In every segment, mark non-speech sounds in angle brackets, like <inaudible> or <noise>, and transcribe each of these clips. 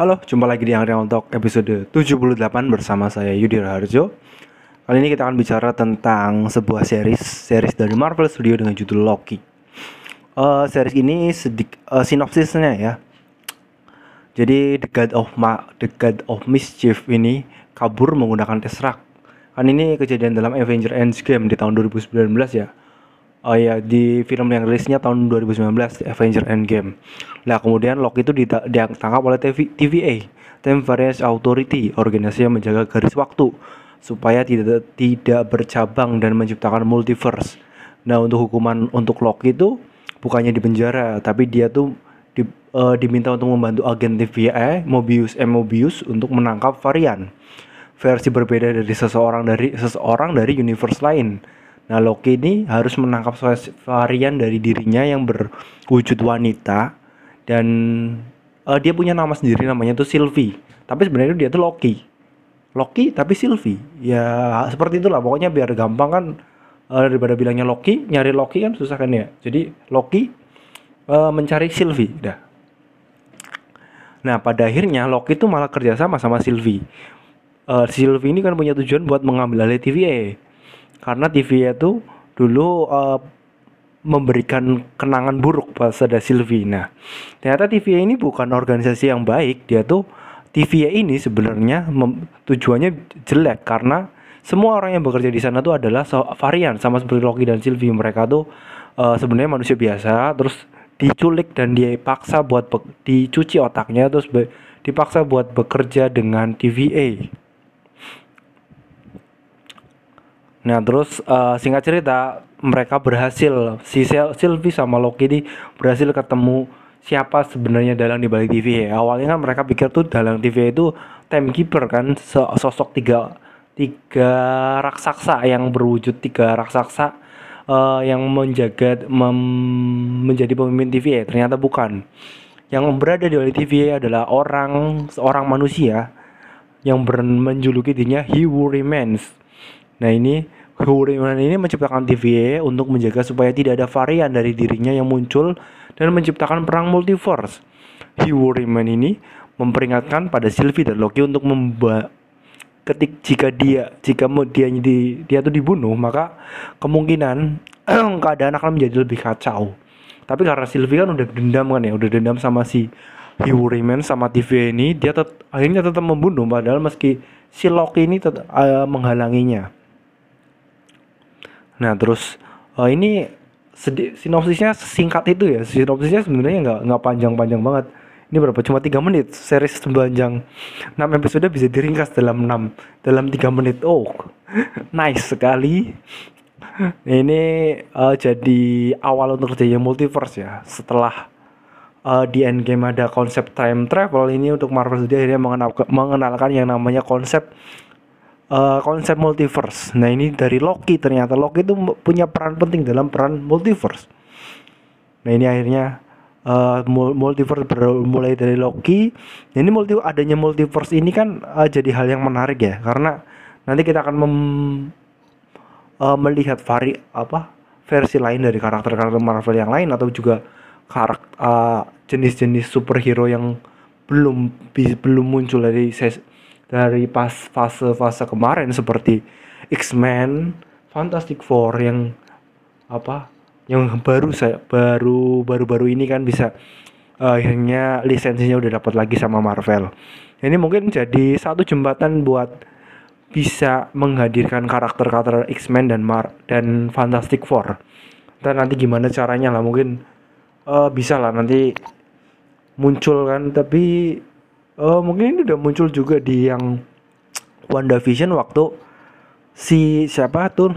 Halo, jumpa lagi di Area Talk episode 78 bersama saya Yudi Raharjo. Kali ini kita akan bicara tentang sebuah series, series dari Marvel Studio dengan judul Loki. Uh, series ini sedik, uh, sinopsisnya ya. Jadi The God of Ma, The God of Mischief ini kabur menggunakan Tesseract. Kan ini kejadian dalam Avenger Endgame di tahun 2019 ya Oh iya di film yang rilisnya tahun 2019 Avenger Endgame. Nah kemudian Loki itu ditangkap oleh TV, TVA Temporary Authority organisasi yang menjaga garis waktu supaya tidak tidak bercabang dan menciptakan multiverse. Nah untuk hukuman untuk Loki itu bukannya di penjara tapi dia tuh di, uh, diminta untuk membantu agen TVA Mobius M Mobius untuk menangkap varian versi berbeda dari seseorang dari seseorang dari universe lain Nah Loki ini harus menangkap varian dari dirinya yang berwujud wanita dan uh, dia punya nama sendiri namanya tuh Sylvie. Tapi sebenarnya dia tuh Loki. Loki tapi Sylvie. Ya seperti itulah pokoknya biar gampang kan uh, daripada bilangnya Loki, nyari Loki kan susah kan ya. Jadi Loki uh, mencari Sylvie dah. Nah pada akhirnya Loki itu malah kerjasama sama Sylvie. Uh, Sylvie ini kan punya tujuan buat mengambil alih TVA karena TV itu dulu uh, memberikan kenangan buruk pada Sylvie. Nah, ternyata TVA ini bukan organisasi yang baik. Dia tuh TVA ini sebenarnya tujuannya jelek karena semua orang yang bekerja di sana tuh adalah so varian sama seperti Loki dan Sylvie. Mereka tuh uh, sebenarnya manusia biasa, terus diculik dan dipaksa buat dicuci otaknya, terus dipaksa buat bekerja dengan TVA. Nah terus uh, singkat cerita mereka berhasil si Sylvie sama Loki ini berhasil ketemu siapa sebenarnya dalang di balik TV ya. Awalnya kan mereka pikir tuh dalang TV itu timekeeper kan sosok tiga tiga raksasa yang berwujud tiga raksasa uh, yang menjaga mem, menjadi pemimpin TV ya. Ternyata bukan. Yang berada di balik TV adalah orang seorang manusia yang menjuluki dirinya He Who Remains Nah ini Huriman ini menciptakan TVA untuk menjaga supaya tidak ada varian dari dirinya yang muncul dan menciptakan perang multiverse. Huriman ini memperingatkan pada Sylvie dan Loki untuk membuat ketik jika dia jika dia di, dia tuh dibunuh maka kemungkinan <clears throat> keadaan akan menjadi lebih kacau. Tapi karena Sylvie kan udah dendam kan ya, udah dendam sama si Huriman sama TVA ini, dia tet akhirnya tetap membunuh padahal meski si Loki ini tetap uh, menghalanginya. Nah terus uh, ini sedi- sinopsisnya singkat itu ya. Sinopsisnya sebenarnya nggak nggak panjang-panjang banget. Ini berapa? Cuma tiga menit. Series sepanjang 6 episode bisa diringkas dalam 6 dalam tiga menit. Oh <laughs> nice sekali. Ini uh, jadi awal untuk kerjanya multiverse ya. Setelah uh, di Endgame ada konsep time travel ini untuk Marvel Studios akhirnya mengenalkan, mengenalkan yang namanya konsep uh, konsep multiverse. Nah ini dari Loki ternyata Loki itu punya peran penting dalam peran multiverse. Nah ini akhirnya uh, multiverse mulai dari Loki. Nah, ini multi adanya multiverse ini kan uh, jadi hal yang menarik ya karena nanti kita akan mem, uh, melihat vari apa versi lain dari karakter-karakter Marvel yang lain atau juga karakter uh, jenis-jenis superhero yang belum belum muncul dari dari pas fase-fase kemarin seperti X-Men, Fantastic Four yang apa yang baru saya baru baru-baru ini kan bisa uh, akhirnya lisensinya udah dapat lagi sama Marvel. Ini mungkin jadi satu jembatan buat bisa menghadirkan karakter-karakter X-Men dan Mar dan Fantastic Four. Dan nanti gimana caranya lah mungkin uh, bisa lah nanti muncul kan tapi uh, mungkin ini udah muncul juga di yang WandaVision waktu si siapa tuh?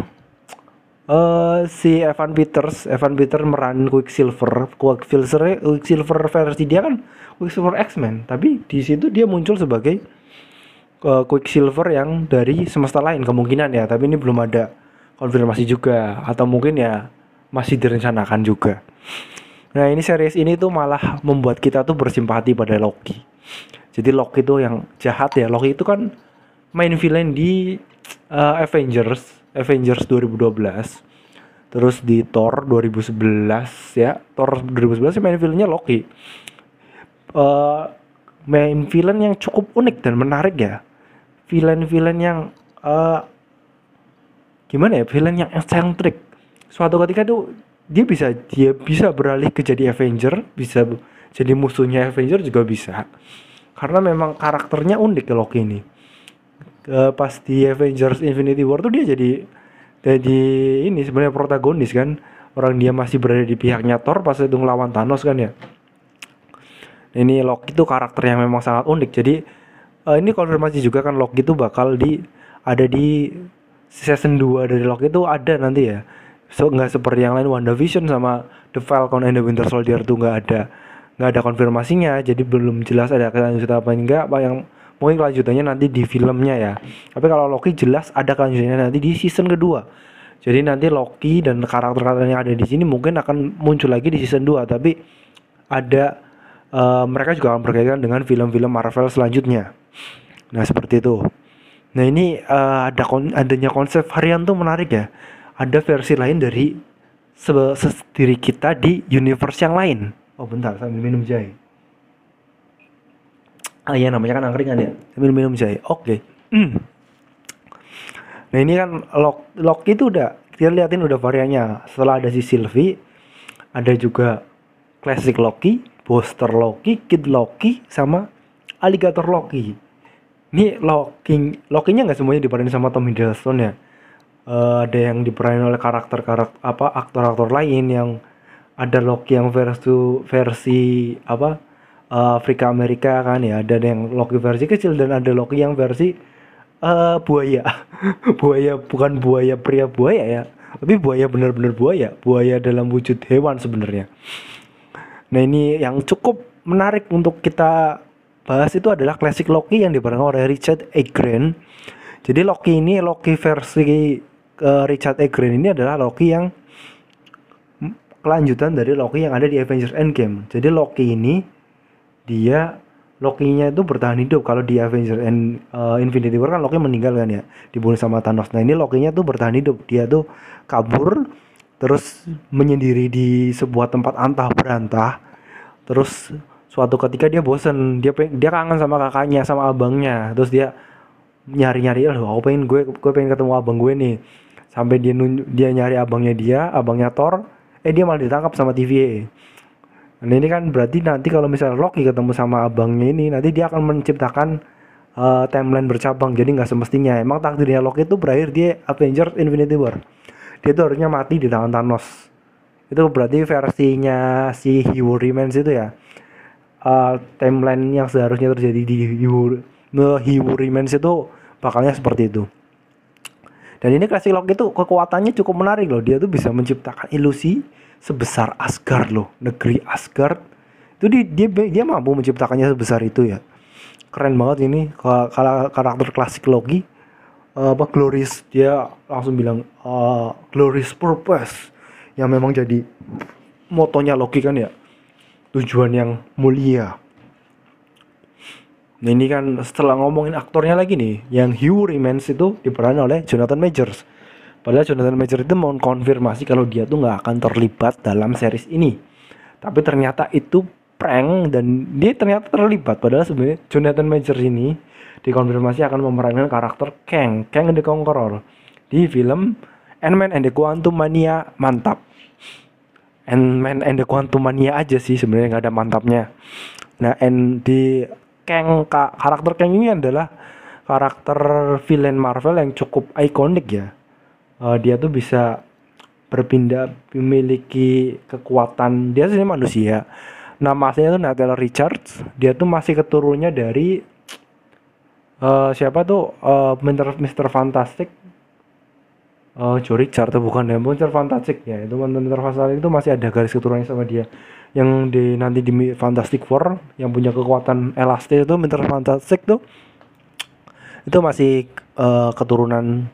Uh, si Evan Peters Evan Peters meran Quicksilver Quicksilver Quicksilver versi dia kan Quicksilver X-Men. Tapi di situ dia muncul sebagai uh, Quicksilver yang dari semesta lain kemungkinan ya. Tapi ini belum ada konfirmasi juga. Atau mungkin ya masih direncanakan juga. Nah ini series ini tuh malah membuat kita tuh bersimpati pada Loki jadi Loki itu yang jahat ya. Loki itu kan main villain di uh, Avengers Avengers 2012 terus di Thor 2011 ya. Thor 2011 main villainnya Loki. Uh, main villain yang cukup unik dan menarik ya. Villain-villain yang uh, gimana ya? Villain yang eksentrik. Suatu ketika tuh dia bisa dia bisa beralih ke jadi Avenger bisa jadi musuhnya Avenger juga bisa karena memang karakternya unik ke Loki ini. Uh, pas di Avengers Infinity War tuh dia jadi jadi ini sebenarnya protagonis kan. Orang dia masih berada di pihaknya Thor pas itu ngelawan Thanos kan ya. Ini Loki itu karakter yang memang sangat unik. Jadi uh, ini konfirmasi juga kan Loki itu bakal di ada di season 2 dari Loki itu ada nanti ya. So nggak seperti yang lain WandaVision sama The Falcon and the Winter Soldier tuh nggak ada nggak ada konfirmasinya jadi belum jelas ada kelanjutan apa enggak apa yang mungkin kelanjutannya nanti di filmnya ya tapi kalau Loki jelas ada kelanjutannya nanti di season kedua jadi nanti Loki dan karakter-karakter yang ada di sini mungkin akan muncul lagi di season 2 tapi ada uh, mereka juga akan berkaitan dengan film-film Marvel selanjutnya nah seperti itu Nah ini uh, ada kon adanya konsep varian tuh menarik ya. Ada versi lain dari diri kita di universe yang lain. Oh bentar sambil minum jahe. Ah iya namanya kan angkringan ya. Sambil minum jahe. Oke. Okay. <clears throat> Mm. Nah ini kan Loki, Loki itu udah kita liatin udah variannya. Setelah ada si Sylvie, ada juga Classic Loki, Booster Loki, Kid Loki, sama Alligator Loki ini locking lockingnya nggak semuanya diperanin sama Tom Hiddleston ya uh, ada yang diperanin oleh karakter karakter apa aktor-aktor lain yang ada Loki yang versi versi apa uh, Afrika Amerika kan ya. Ada yang Loki versi kecil dan ada Loki yang versi uh, buaya. <laughs> Buaya bukan buaya pria buaya ya. Tapi buaya benar-benar buaya. Buaya dalam wujud hewan sebenarnya. Nah ini yang cukup menarik untuk kita bahas itu adalah klasik Loki yang diperankan oleh Richard Egren. Jadi Loki ini Loki versi uh, Richard Egren ini adalah Loki yang kelanjutan dari Loki yang ada di Avengers Endgame. Jadi Loki ini dia Loki-nya itu bertahan hidup kalau di Avengers End, uh, Infinity War kan Loki meninggal kan ya dibunuh sama Thanos. Nah ini Loki-nya tuh bertahan hidup. Dia tuh kabur terus menyendiri di sebuah tempat antah berantah terus suatu ketika dia bosen dia dia kangen sama kakaknya sama abangnya terus dia nyari nyari loh aku pengen gue gue pengen ketemu abang gue nih sampai dia nunjuk, dia nyari abangnya dia abangnya Thor eh dia malah ditangkap sama TVA nah ini kan berarti nanti kalau misalnya Loki ketemu sama abangnya ini nanti dia akan menciptakan uh, timeline bercabang. Jadi nggak semestinya. Emang takdirnya Loki itu berakhir dia Avengers Infinity War. Dia tuh harusnya mati di tangan Thanos. Itu berarti versinya si Hugh Remains itu ya. Uh, timeline yang seharusnya terjadi di Hugh Remains itu bakalnya seperti itu dan ini Classic Lock itu kekuatannya cukup menarik loh. Dia tuh bisa menciptakan ilusi sebesar Asgard loh. Negeri Asgard. Itu dia dia, dia mampu menciptakannya sebesar itu ya. Keren banget ini. Kalau karakter klasik Loki uh, apa Glorious. Dia langsung bilang uh, Glorious Purpose. Yang memang jadi motonya Loki kan ya. Tujuan yang mulia. Nah ini kan setelah ngomongin aktornya lagi nih, yang Hugh Remains itu diperan oleh Jonathan Majors. Padahal Jonathan Majors itu mau konfirmasi kalau dia tuh nggak akan terlibat dalam series ini. Tapi ternyata itu prank dan dia ternyata terlibat. Padahal sebenarnya Jonathan Majors ini dikonfirmasi akan memerankan karakter Kang, Kang the Conqueror di film Ant-Man and the Quantum Mania mantap. Ant-Man and the Quantum Mania aja sih sebenarnya nggak ada mantapnya. Nah, and di Kang karakter Kang ini adalah karakter villain Marvel yang cukup ikonik ya. Uh, dia tuh bisa berpindah memiliki kekuatan dia sih manusia. Nama aslinya tuh Natalie Richards. Dia tuh masih keturunnya dari uh, siapa tuh uh, Mr. Mr. Fantastic Oh, Joe Richard tuh bukan ya, Monster Fantastic ya. Itu Monster Fantastic itu masih ada garis keturunannya sama dia. Yang di nanti di Fantastic Four yang punya kekuatan elastis itu Monster Fantastic tuh itu masih uh, keturunan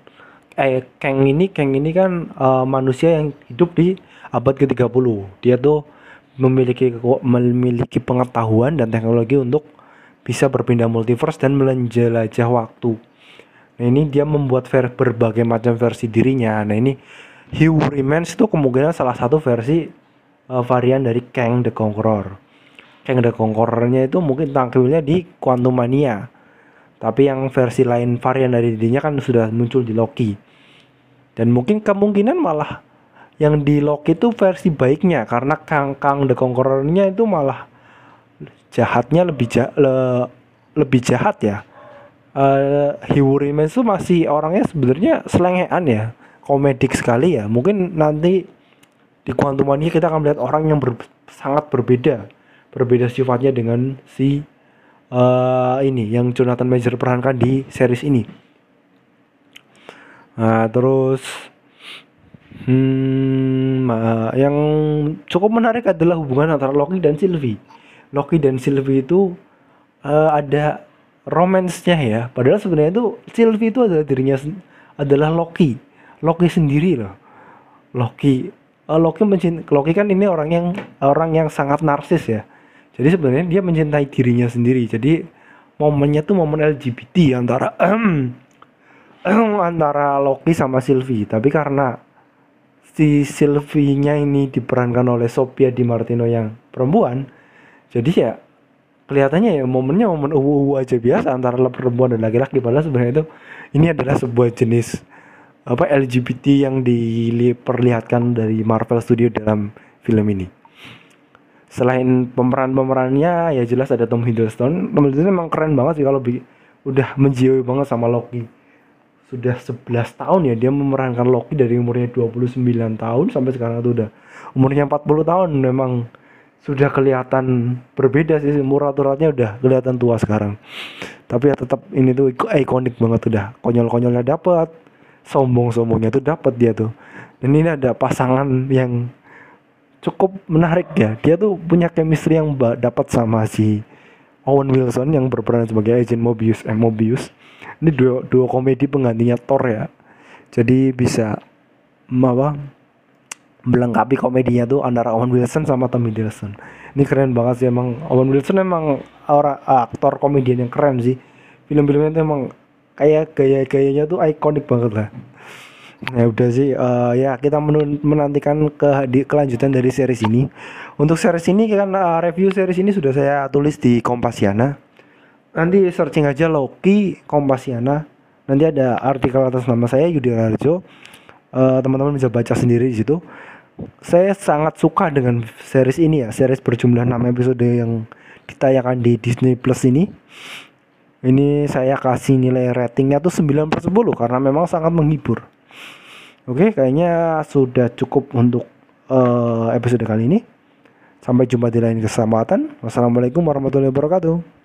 eh Kang ini Kang ini kan uh, manusia yang hidup di abad ke-30. Dia tuh memiliki memiliki pengetahuan dan teknologi untuk bisa berpindah multiverse dan menjelajah waktu Nah ini dia membuat ver berbagai macam versi dirinya. Nah ini Hugh Remains itu kemungkinan salah satu versi uh, varian dari Kang the Conqueror. Kang the Conqueror-nya itu mungkin tampilnya di Quantum Mania. Tapi yang versi lain varian dari dirinya kan sudah muncul di Loki. Dan mungkin kemungkinan malah yang di Loki itu versi baiknya karena Kang Kang the Conqueror-nya itu malah jahatnya lebih ja le lebih jahat ya. Uh, Hiwuri itu masih orangnya sebenarnya selengean ya, komedik sekali ya. Mungkin nanti di Quantum Mania kita akan melihat orang yang ber sangat berbeda berbeda sifatnya dengan si uh, ini yang Jonathan Major perankan di series ini. Nah, terus hmm, uh, yang cukup menarik adalah hubungan antara Loki dan Sylvie. Loki dan Sylvie itu uh, ada romansnya ya. Padahal sebenarnya itu Sylvie itu adalah dirinya adalah Loki. Loki sendiri loh. Loki uh, Loki mencint Loki kan ini orang yang orang yang sangat narsis ya. Jadi sebenarnya dia mencintai dirinya sendiri. Jadi momennya tuh momen LGBT antara <clears throat> antara Loki sama Sylvie. Tapi karena si Sylvie-nya ini diperankan oleh Sophia Di Martino yang perempuan jadi ya kelihatannya ya momennya momen uwu aja biasa antara perempuan dan laki-laki. Padahal sebenarnya itu ini adalah sebuah jenis apa LGBT yang diperlihatkan dari Marvel Studio dalam film ini. Selain pemeran-pemerannya ya jelas ada Tom Hiddleston. Tom Hiddleston memang keren banget sih kalau udah menjiwai banget sama Loki. Sudah 11 tahun ya dia memerankan Loki dari umurnya 29 tahun sampai sekarang itu udah. Umurnya 40 tahun memang sudah kelihatan berbeda sih umur rata udah kelihatan tua sekarang. Tapi ya tetap ini tuh ikonik banget udah. Konyol-konyolnya dapat sombong-sombongnya tuh dapat dia tuh. Dan ini ada pasangan yang cukup menarik ya. Dia tuh punya chemistry yang dapat sama si Owen Wilson yang berperan sebagai agent Mobius eh Mobius. Ini dua, dua komedi penggantinya Thor ya. Jadi bisa apa melengkapi komedinya tuh antara Owen Wilson sama Tom Hiddleston ini keren banget sih emang Owen Wilson emang orang aktor komedian yang keren sih. Film-filmnya tuh emang kayak gaya-gayanya tuh ikonik banget lah. Ya udah sih uh, ya kita menantikan ke di, kelanjutan dari series ini. Untuk series ini kan uh, review series ini sudah saya tulis di Kompasiana. Nanti searching aja Loki Kompasiana. Nanti ada artikel atas nama saya Yudi Rarjo uh, teman-teman bisa baca sendiri di situ. Saya sangat suka dengan series ini ya series berjumlah 6 episode yang ditayangkan di Disney Plus ini ini saya kasih nilai ratingnya tuh 9 per 10 karena memang sangat menghibur Oke, kayaknya sudah cukup untuk uh, episode kali ini. Sampai jumpa di lain kesempatan. Wassalamualaikum warahmatullahi wabarakatuh.